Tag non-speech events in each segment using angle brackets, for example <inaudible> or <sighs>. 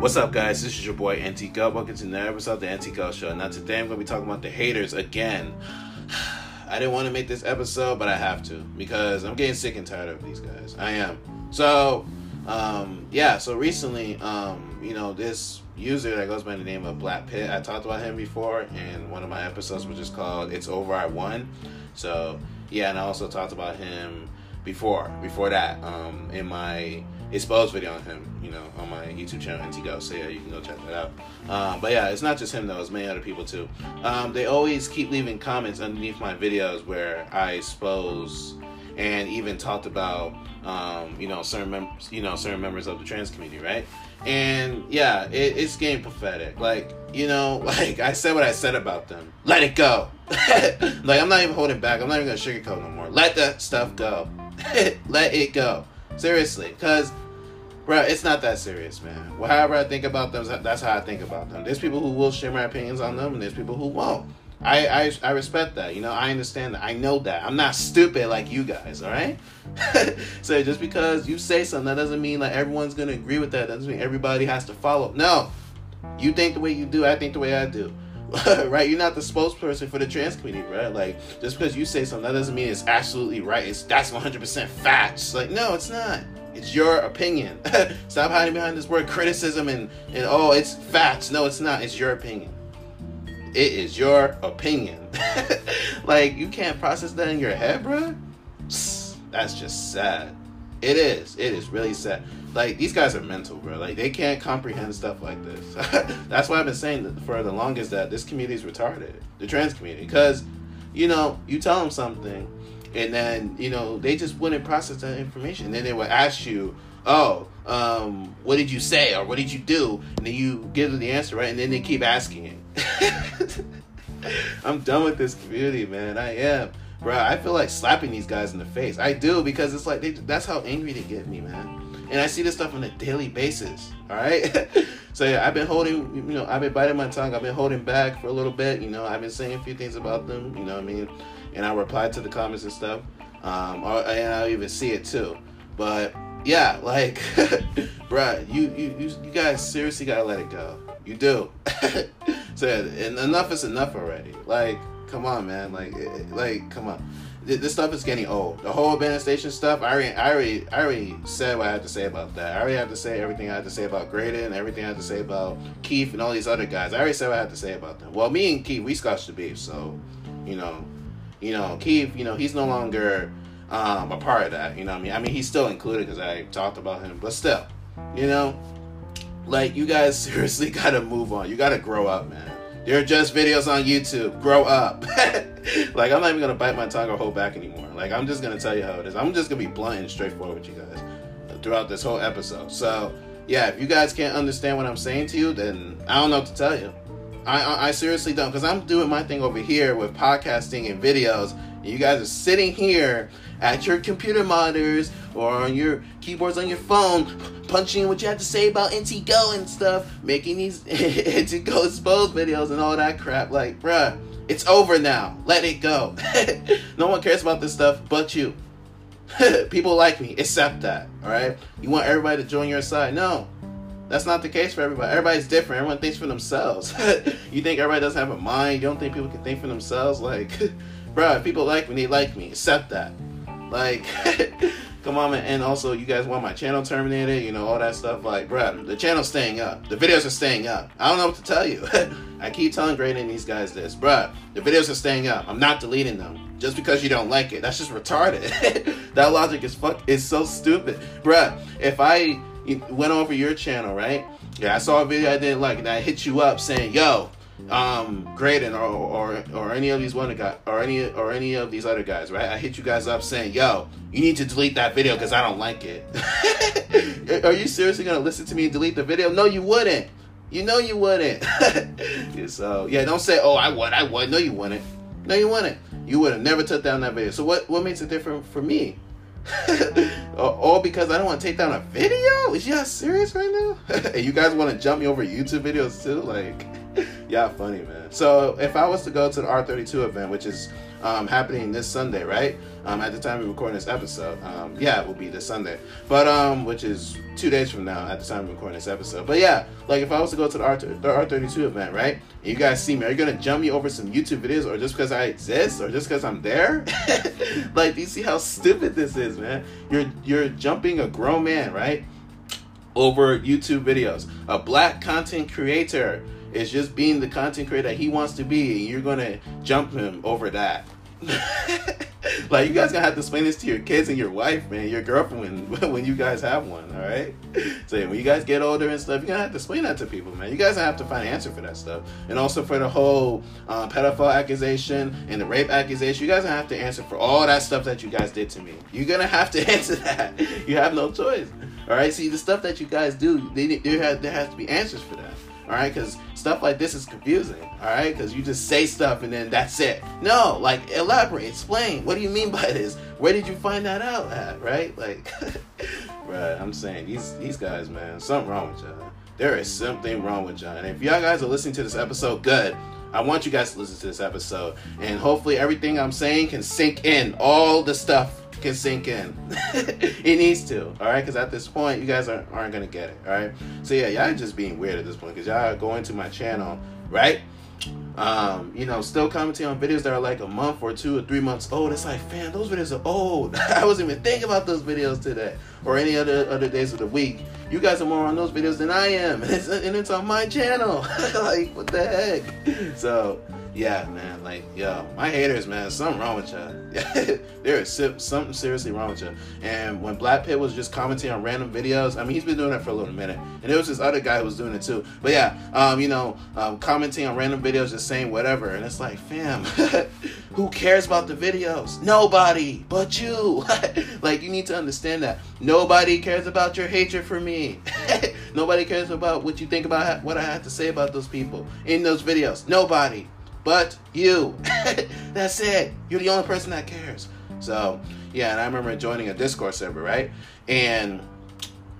What's up, guys? This is your boy NT Go. Welcome to another episode of the NT Go Show. Now, today I'm going to be talking about the haters again. <sighs> I didn't want to make this episode, but I have to because I'm getting sick and tired of these guys. I am. So, um, yeah. So recently, um, you know, this user that goes by the name of Black Pit. I talked about him before in one of my episodes, which is called "It's Over I Won." So, yeah, and I also talked about him before before that um, in my exposed video on him, you know, on my YouTube channel, NT So yeah, you can go check that out. Um, but yeah, it's not just him though; it's many other people too. Um, they always keep leaving comments underneath my videos where I expose and even talked about, um, you know, certain members, you know, certain members of the trans community, right? And yeah, it, it's getting pathetic. Like, you know, <laughs> like I said what I said about them. Let it go. <laughs> like I'm not even holding back. I'm not even gonna sugarcoat no more. Let that stuff go. <laughs> Let it go. Seriously, because, bro, it's not that serious, man. Well, however I think about them, that's how I think about them. There's people who will share my opinions on them, and there's people who won't. I, I, I respect that. You know, I understand that. I know that. I'm not stupid like you guys, all right? <laughs> so just because you say something, that doesn't mean like everyone's going to agree with that. That doesn't mean everybody has to follow. No. You think the way you do, I think the way I do. <laughs> right? You're not the spokesperson for the trans community, right? Like, just because you say something, that doesn't mean it's absolutely right. It's that's 100% facts. Like, no, it's not. It's your opinion. <laughs> Stop hiding behind this word criticism and and oh, it's facts. No, it's not. It's your opinion. It is your opinion. <laughs> like, you can't process that in your head, bro. That's just sad. It is. It is really sad like these guys are mental, bro. Like they can't comprehend stuff like this. <laughs> That's why I've been saying for the longest that this community is retarded, the trans community, because you know you tell them something, and then you know they just wouldn't process that information. And then they would ask you, "Oh, um, what did you say or what did you do?" And then you give them the answer, right? And then they keep asking it. <laughs> I'm done with this community, man. I am. Bro, I feel like slapping these guys in the face. I do because it's like they, that's how angry they get me, man and I see this stuff on a daily basis. All right. <laughs> so yeah, I've been holding, you know, I've been biting my tongue. I've been holding back for a little bit. You know, I've been saying a few things about them. You know what I mean? And I replied to the comments and stuff. Um, or, and I even see it too. But yeah, like, <laughs> bruh, you, you you you guys seriously gotta let it go. You do. <laughs> so yeah, and enough is enough already. Like, come on, man. Like, like, come on this stuff is getting old. The whole abandoned station stuff, I already, I already, I already said what I had to say about that. I already had to say everything I had to say about Graydon everything I had to say about Keith and all these other guys. I already said what I had to say about them. Well, me and Keith, we scotched the beef, so you know, you know, Keith, you know, he's no longer um, a part of that. You know, I mean, I mean, he's still included because I talked about him, but still, you know, like you guys <laughs> seriously gotta move on. You gotta grow up, man. They're just videos on YouTube. Grow up. <laughs> <laughs> like I'm not even gonna bite my tongue or hold back anymore. Like I'm just gonna tell you how it is. I'm just gonna be blunt and straightforward with you guys throughout this whole episode. So yeah, if you guys can't understand what I'm saying to you, then I don't know what to tell you. I I, I seriously don't because I'm doing my thing over here with podcasting and videos. And you guys are sitting here at your computer monitors or on your keyboards on your phone, punching what you have to say about NT Go and stuff, making these <laughs> NT Go exposed videos and all that crap. Like, bruh, it's over now. Let it go. <laughs> no one cares about this stuff but you. <laughs> People like me, accept that. All right. You want everybody to join your side? No, that's not the case for everybody. Everybody's different. Everyone thinks for themselves. <laughs> you think everybody doesn't have a mind? You don't think people can think for themselves? Like, bro, people like me, they like me. Accept that. Like, come on, man. And also, you guys want my channel terminated, you know, all that stuff. Like, bruh, the channel's staying up. The videos are staying up. I don't know what to tell you. <laughs> I keep telling Graydon these guys this. Bruh, the videos are staying up. I'm not deleting them. Just because you don't like it. That's just retarded. <laughs> that logic is fuck is so stupid. Bruh, if I went over your channel, right? Yeah, I saw a video I didn't like, and I hit you up saying, yo, um Graydon or, or or any of these one guy or any or any of these other guys, right? I hit you guys up saying, "Yo, you need to delete that video because I don't like it." <laughs> Are you seriously gonna listen to me and delete the video? No, you wouldn't. You know you wouldn't. <laughs> so yeah, don't say, "Oh, I would, I would." No, you wouldn't. No, you wouldn't. You would have never took down that video. So what what makes it different for me? <laughs> All because I don't want to take down a video? Is y'all serious right now? and you guys want to jump me over YouTube videos too? Like, y'all funny, man. So if I was to go to the R32 event, which is um, happening this Sunday, right? Um, at the time of recording this episode, um, yeah, it will be this Sunday, but um, which is two days from now at the time of recording this episode. But yeah, like if I was to go to the R thirty two event, right? You guys see me, are you gonna jump me over some YouTube videos, or just because I exist, or just because I'm there? <laughs> like, do you see how stupid this is, man? You're you're jumping a grown man, right? Over YouTube videos, a black content creator is just being the content creator that he wants to be, and you're gonna jump him over that. <laughs> like you guys gonna have to explain this to your kids and your wife, man, your girlfriend when, <laughs> when you guys have one, all right? So when you guys get older and stuff, you're gonna have to explain that to people, man. You guys have to find an answer for that stuff, and also for the whole uh, pedophile accusation and the rape accusation. You guys gonna have to answer for all that stuff that you guys did to me. You're gonna have to <laughs> answer that. You have no choice. All right. See the stuff that you guys do, they, there has there has to be answers for that all right? Because stuff like this is confusing, all right? Because you just say stuff and then that's it. No, like elaborate, explain. What do you mean by this? Where did you find that out at, right? Like, <laughs> right? I'm saying these these guys, man, something wrong with y'all. There is something wrong with y'all. And if y'all guys are listening to this episode, good. I want you guys to listen to this episode, and hopefully everything I'm saying can sink in. All the stuff can sink in. <laughs> it needs to, all right? Because at this point, you guys aren't, aren't going to get it, all right? So, yeah, y'all just being weird at this point because y'all go into my channel, right? Um, you know, still commenting on videos that are like a month or two or three months old. It's like, fam, those videos are old. <laughs> I wasn't even thinking about those videos today or any other other days of the week. You guys are more on those videos than I am, and <laughs> it's, and it's on my channel. <laughs> like, what the heck? So, yeah, man, like, yo, my haters, man, something wrong with y'all. <laughs> there is something seriously wrong with you. And when Black Pit was just commenting on random videos, I mean, he's been doing that for a little minute. And there was this other guy who was doing it too. But yeah, um, you know, um, commenting on random videos, just saying whatever. And it's like, fam, who cares about the videos? Nobody but you. like, you need to understand that. Nobody cares about your hatred for me. <laughs> Nobody cares about what you think about what I have to say about those people in those videos. Nobody but you. <laughs> That's it. You're the only person that cares. So yeah, and I remember joining a Discord server, right? And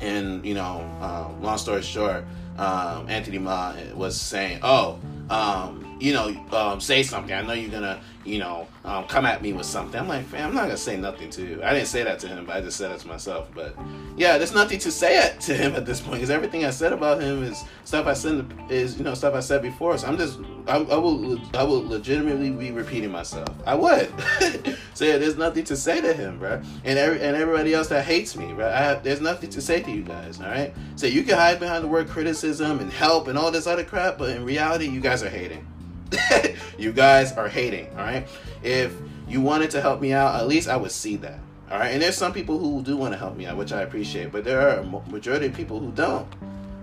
and you know, um, long story short, um, Anthony Ma was saying, "Oh, um, you know, um, say something. I know you're gonna, you know, um, come at me with something. I'm like, fam, I'm not gonna say nothing to you. I didn't say that to him, but I just said it to myself. But yeah, there's nothing to say it to him at this point because everything I said about him is stuff I said is, you know, stuff I said before. So I'm just, I, I will, I will legitimately be repeating myself. I would. <laughs> so yeah, there's nothing to say to him, bro. And every and everybody else that hates me, bro. I have, there's nothing to say to you guys. All right. So you can hide behind the word criticism and help and all this other crap, but in reality, you guys are hating. <laughs> you guys are hating, all right? If you wanted to help me out, at least I would see that. All right, and there's some people who do want to help me out, which I appreciate, but there are a majority of people who don't.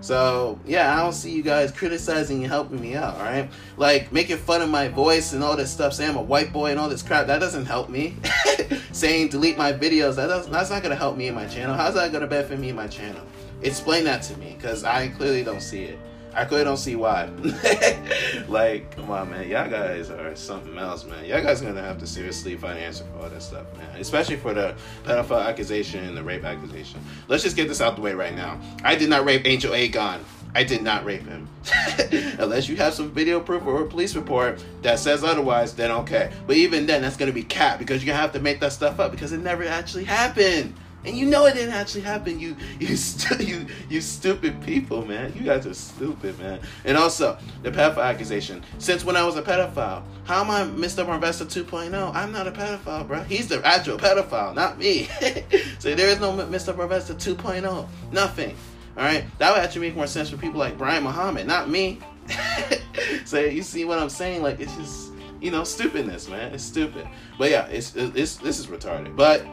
So yeah, I don't see you guys criticizing and helping me out. All right, like making fun of my voice and all this stuff, saying I'm a white boy and all this crap. That doesn't help me. <laughs> saying delete my videos, that does, that's not gonna help me in my channel. How's that gonna benefit me in my channel? Explain that to me, cause I clearly don't see it. I clearly don't see why. <laughs> like, come on, man. Y'all guys are something else, man. Y'all guys gonna have to seriously find an answer for all that stuff, man. Especially for the pedophile accusation and the rape accusation. Let's just get this out the way right now. I did not rape Angel Agon. I did not rape him. <laughs> Unless you have some video proof or a police report that says otherwise, then okay. But even then, that's gonna be cap because you're gonna have to make that stuff up because it never actually happened. And you know it didn't actually happen. You you stu- you you stupid people, man. You guys are stupid, man. And also the pedophile accusation. Since when I was a pedophile, how am I Mr. Marvesta 2.0? I'm not a pedophile, bro. He's the actual pedophile, not me. <laughs> so there is no Mr. Marvesta 2.0. Nothing. All right, that would actually make more sense for people like Brian Muhammad, not me. <laughs> so you see what I'm saying? Like it's just you know stupidness, man. It's stupid. But yeah, it's it's this is retarded. But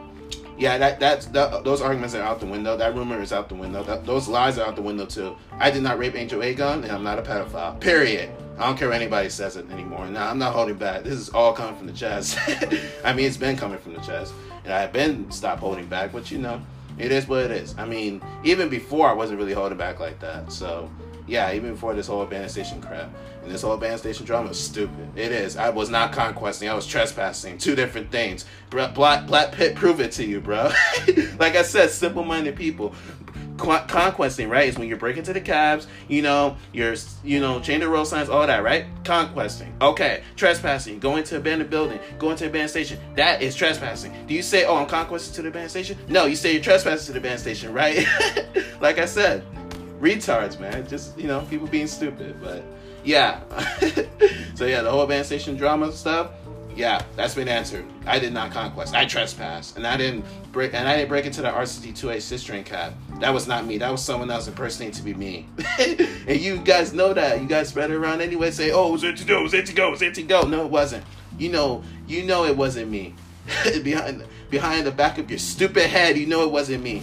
yeah, that that's that, those arguments are out the window. That rumor is out the window. That, those lies are out the window too. I did not rape Angel Agon, and I'm not a pedophile. Period. I don't care if anybody says it anymore. Now I'm not holding back. This is all coming from the chest. <laughs> I mean, it's been coming from the chest, and I've been stopped holding back. But you know, it is what it is. I mean, even before I wasn't really holding back like that. So yeah, even before this whole band station crap. And this whole band station drama is stupid. It is. I was not conquesting. I was trespassing. Two different things. Black, Black Pit, prove it to you, bro. <laughs> like I said, simple-minded people. conquesting, right? Is when you're breaking to the cabs, you know, you're, you know, change the road signs, all that, right? Conquesting. Okay. Trespassing, going to abandoned building, going to abandoned station. That is trespassing. Do you say, oh, I'm conquesting to the abandoned station? No, you say you're trespassing to the abandoned station, right? <laughs> like I said, retards, man. Just, you know, people being stupid. But yeah. <laughs> so yeah, the whole abandoned station drama stuff yeah, that's been answered. I did not conquest. I trespassed, and I didn't break. And I didn't break into the R62A six train cab. That was not me. That was someone else impersonating to be me. <laughs> and you guys know that. You guys spread it around anyway. Say, "Oh, it was it to go? It was it to go? Was it to go?" No, it wasn't. You know, you know it wasn't me. <laughs> behind behind the back of your stupid head, you know it wasn't me.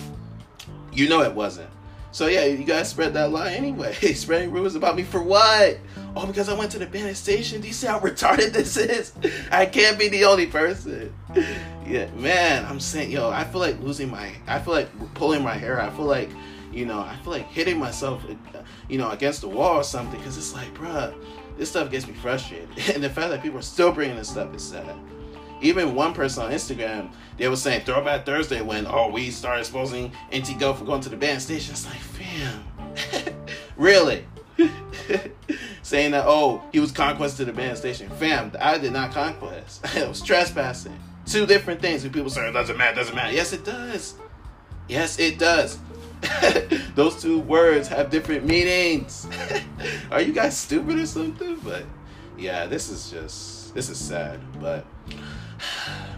You know it wasn't. So yeah, you guys spread that lie anyway. <laughs> Spreading rumors about me for what? Oh, because I went to the Bennett station. Do you see how <laughs> retarded this is? I can't be the only person. Oh. Yeah, man, I'm saying, yo, I feel like losing my, I feel like pulling my hair. I feel like, you know, I feel like hitting myself, you know, against the wall or something. Because it's like, bruh, this stuff gets me frustrated. <laughs> And the fact that people are still bringing this stuff is sad. Even one person on Instagram, they were saying Throwback Thursday when, oh, we started exposing NT Go for going to the band station. It's like, fam, <laughs> really? <laughs> saying that oh he was conquest to the band station. Fam, I did not conquest. <laughs> it was trespassing. Two different things. And people say it doesn't matter, doesn't matter. Yes, it does. Yes, it does. Those two words have different meanings. Are you guys stupid or something? But yeah, this is just this is sad. But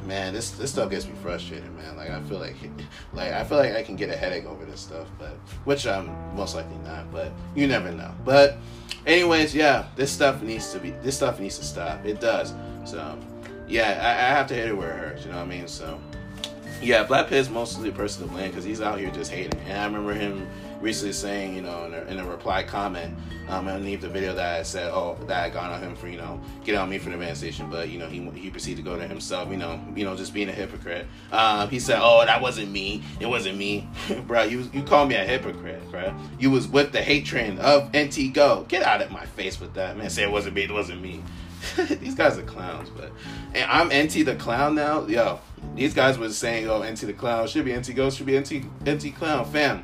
man, this this stuff gets me frustrated, man. Like I feel like like I feel like I can get a headache over this stuff, but which I'm most likely not, but you never know. But anyways, yeah, this stuff needs to be this stuff needs to stop. It does. So yeah, I, I have to hit it where it hurts. You know what I mean? So yeah, Black Pit's mostly a person to blame because he's out here just hating. And I remember him recently saying, you know, in a, in a reply comment um, underneath the video that I said, oh, that I got on him for, you know, get on me for the man station, but you know, he he proceeded to go to himself, you know, you know, just being a hypocrite. Um, he said, oh, that wasn't me. It wasn't me, <laughs> bro. You you called me a hypocrite, bro. You was with the hate train of NT Go. Get out of my face with that, man. Say it wasn't me. It wasn't me. <laughs> These guys are clowns, but and I'm NT the clown now. Yo, these guys was saying, "Oh, NT the clown should be NT Ghost, should be NT NT clown." Fam,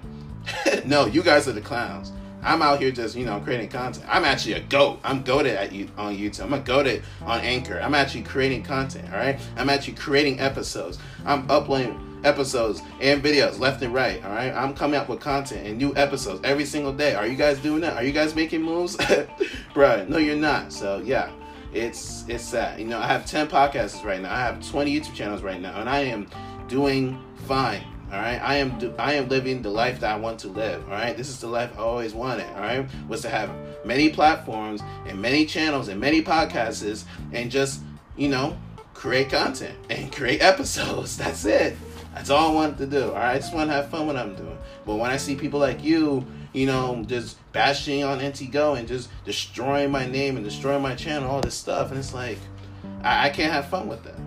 <laughs> no, you guys are the clowns. I'm out here just, you know, creating content. I'm actually a goat. I'm goaded at you on YouTube. I'm a goaded on Anchor. I'm actually creating content, all right? I'm actually creating episodes. I'm uploading episodes and videos left and right, all right? I'm coming up with content and new episodes every single day. Are you guys doing that? Are you guys making moves? <laughs> Bruh, no, you're not. So, yeah it's it's sad. You know, I have 10 podcasts right now. I have 20 YouTube channels right now, and I am doing fine. All right, I am I am living the life that I want to live. All right, this is the life I always wanted. All right, was to have many platforms and many channels and many podcasts and just you know create content and <laughs> create episodes. <laughs> That's it. That's all I wanted to do. All right, I just want to have fun when I'm doing. But when I see people like you, you know, just bashing on NT Go and just destroying my name and destroying my channel, all this stuff, and it's like I, I can't have fun with that.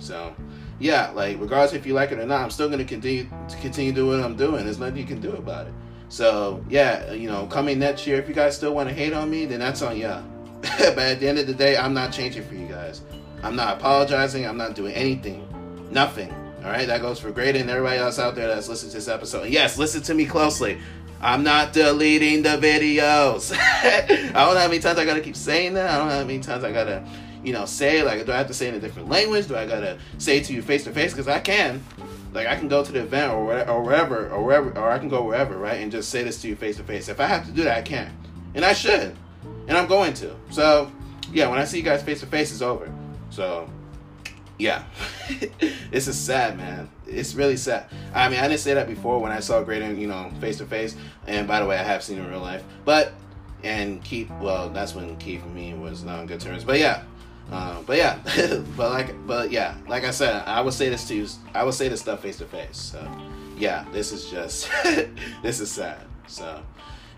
So yeah, like regardless if you like it or not, I'm still gonna continue to continue doing what I'm doing. There's nothing you can do about it. So yeah, you know, coming next year, if you guys still want to hate on me, then that's on y'all. <laughs> but at the end of the day, I'm not changing for you guys. I'm not apologizing. I'm not doing anything. Nothing. All right, that goes for Graydon and everybody else out there that's listening to this episode. And yes, listen to me closely. I'm not deleting the videos. <laughs> I don't know how many times I gotta keep saying that. I don't know how many times I gotta you know, say like, do I have to say in a different language? Do I gotta say to you face to face? Because I can, like, I can go to the event or whatever, or wherever, or wherever, or I can go wherever, right, and just say this to you face to face. If I have to do that, I can, and I should, and I'm going to. So, yeah, when I see you guys face to face, it's over. So, yeah, <laughs> this is sad, man. It's really sad. I mean, I didn't say that before when I saw Graydon, you know, face to face. And by the way, I have seen him in real life, but and Keith, well, that's when Keith and me was not on good terms. But yeah, uh, but yeah, <laughs> but like, but yeah, like I said, I would say this to you. I would say this stuff face to face. So yeah, this is just <laughs> this is sad. So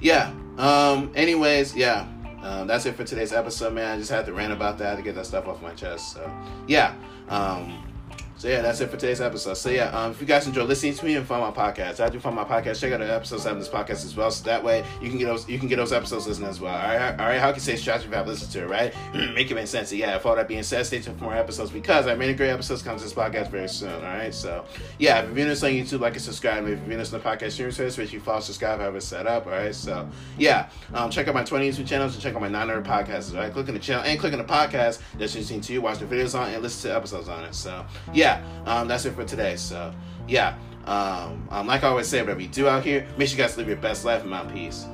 yeah. Um. Anyways, yeah. Um, that's it for today's episode, man. I just had to rant about that to get that stuff off my chest. So yeah. Um. So yeah, that's it for today's episode. So yeah, um, if you guys enjoy listening to me and find my podcast, I do find my podcast. Check out the episodes of this podcast as well. So that way you can get those you can get those episodes listening as well. All right, all right. How can you say strategy if I listen to it, right? <clears throat> Make it make sense. So, yeah. For all that being said, stay tuned for more episodes because I a great episodes come to this podcast very soon. All right. So yeah, if you're viewing this on YouTube, like and subscribe. If you're viewing this on the podcast streaming service, make sure you follow, subscribe, have it set up. All right. So yeah, um, check out my 20 YouTube channels and check out my 900 podcasts. All right. Click on the channel and click on the podcast that's listening to you. Watch the videos on and listen to episodes on it. So yeah, um, that's it for today. So yeah. Um, um, like I always say, whatever you do out here, make sure you guys live your best life and my peace.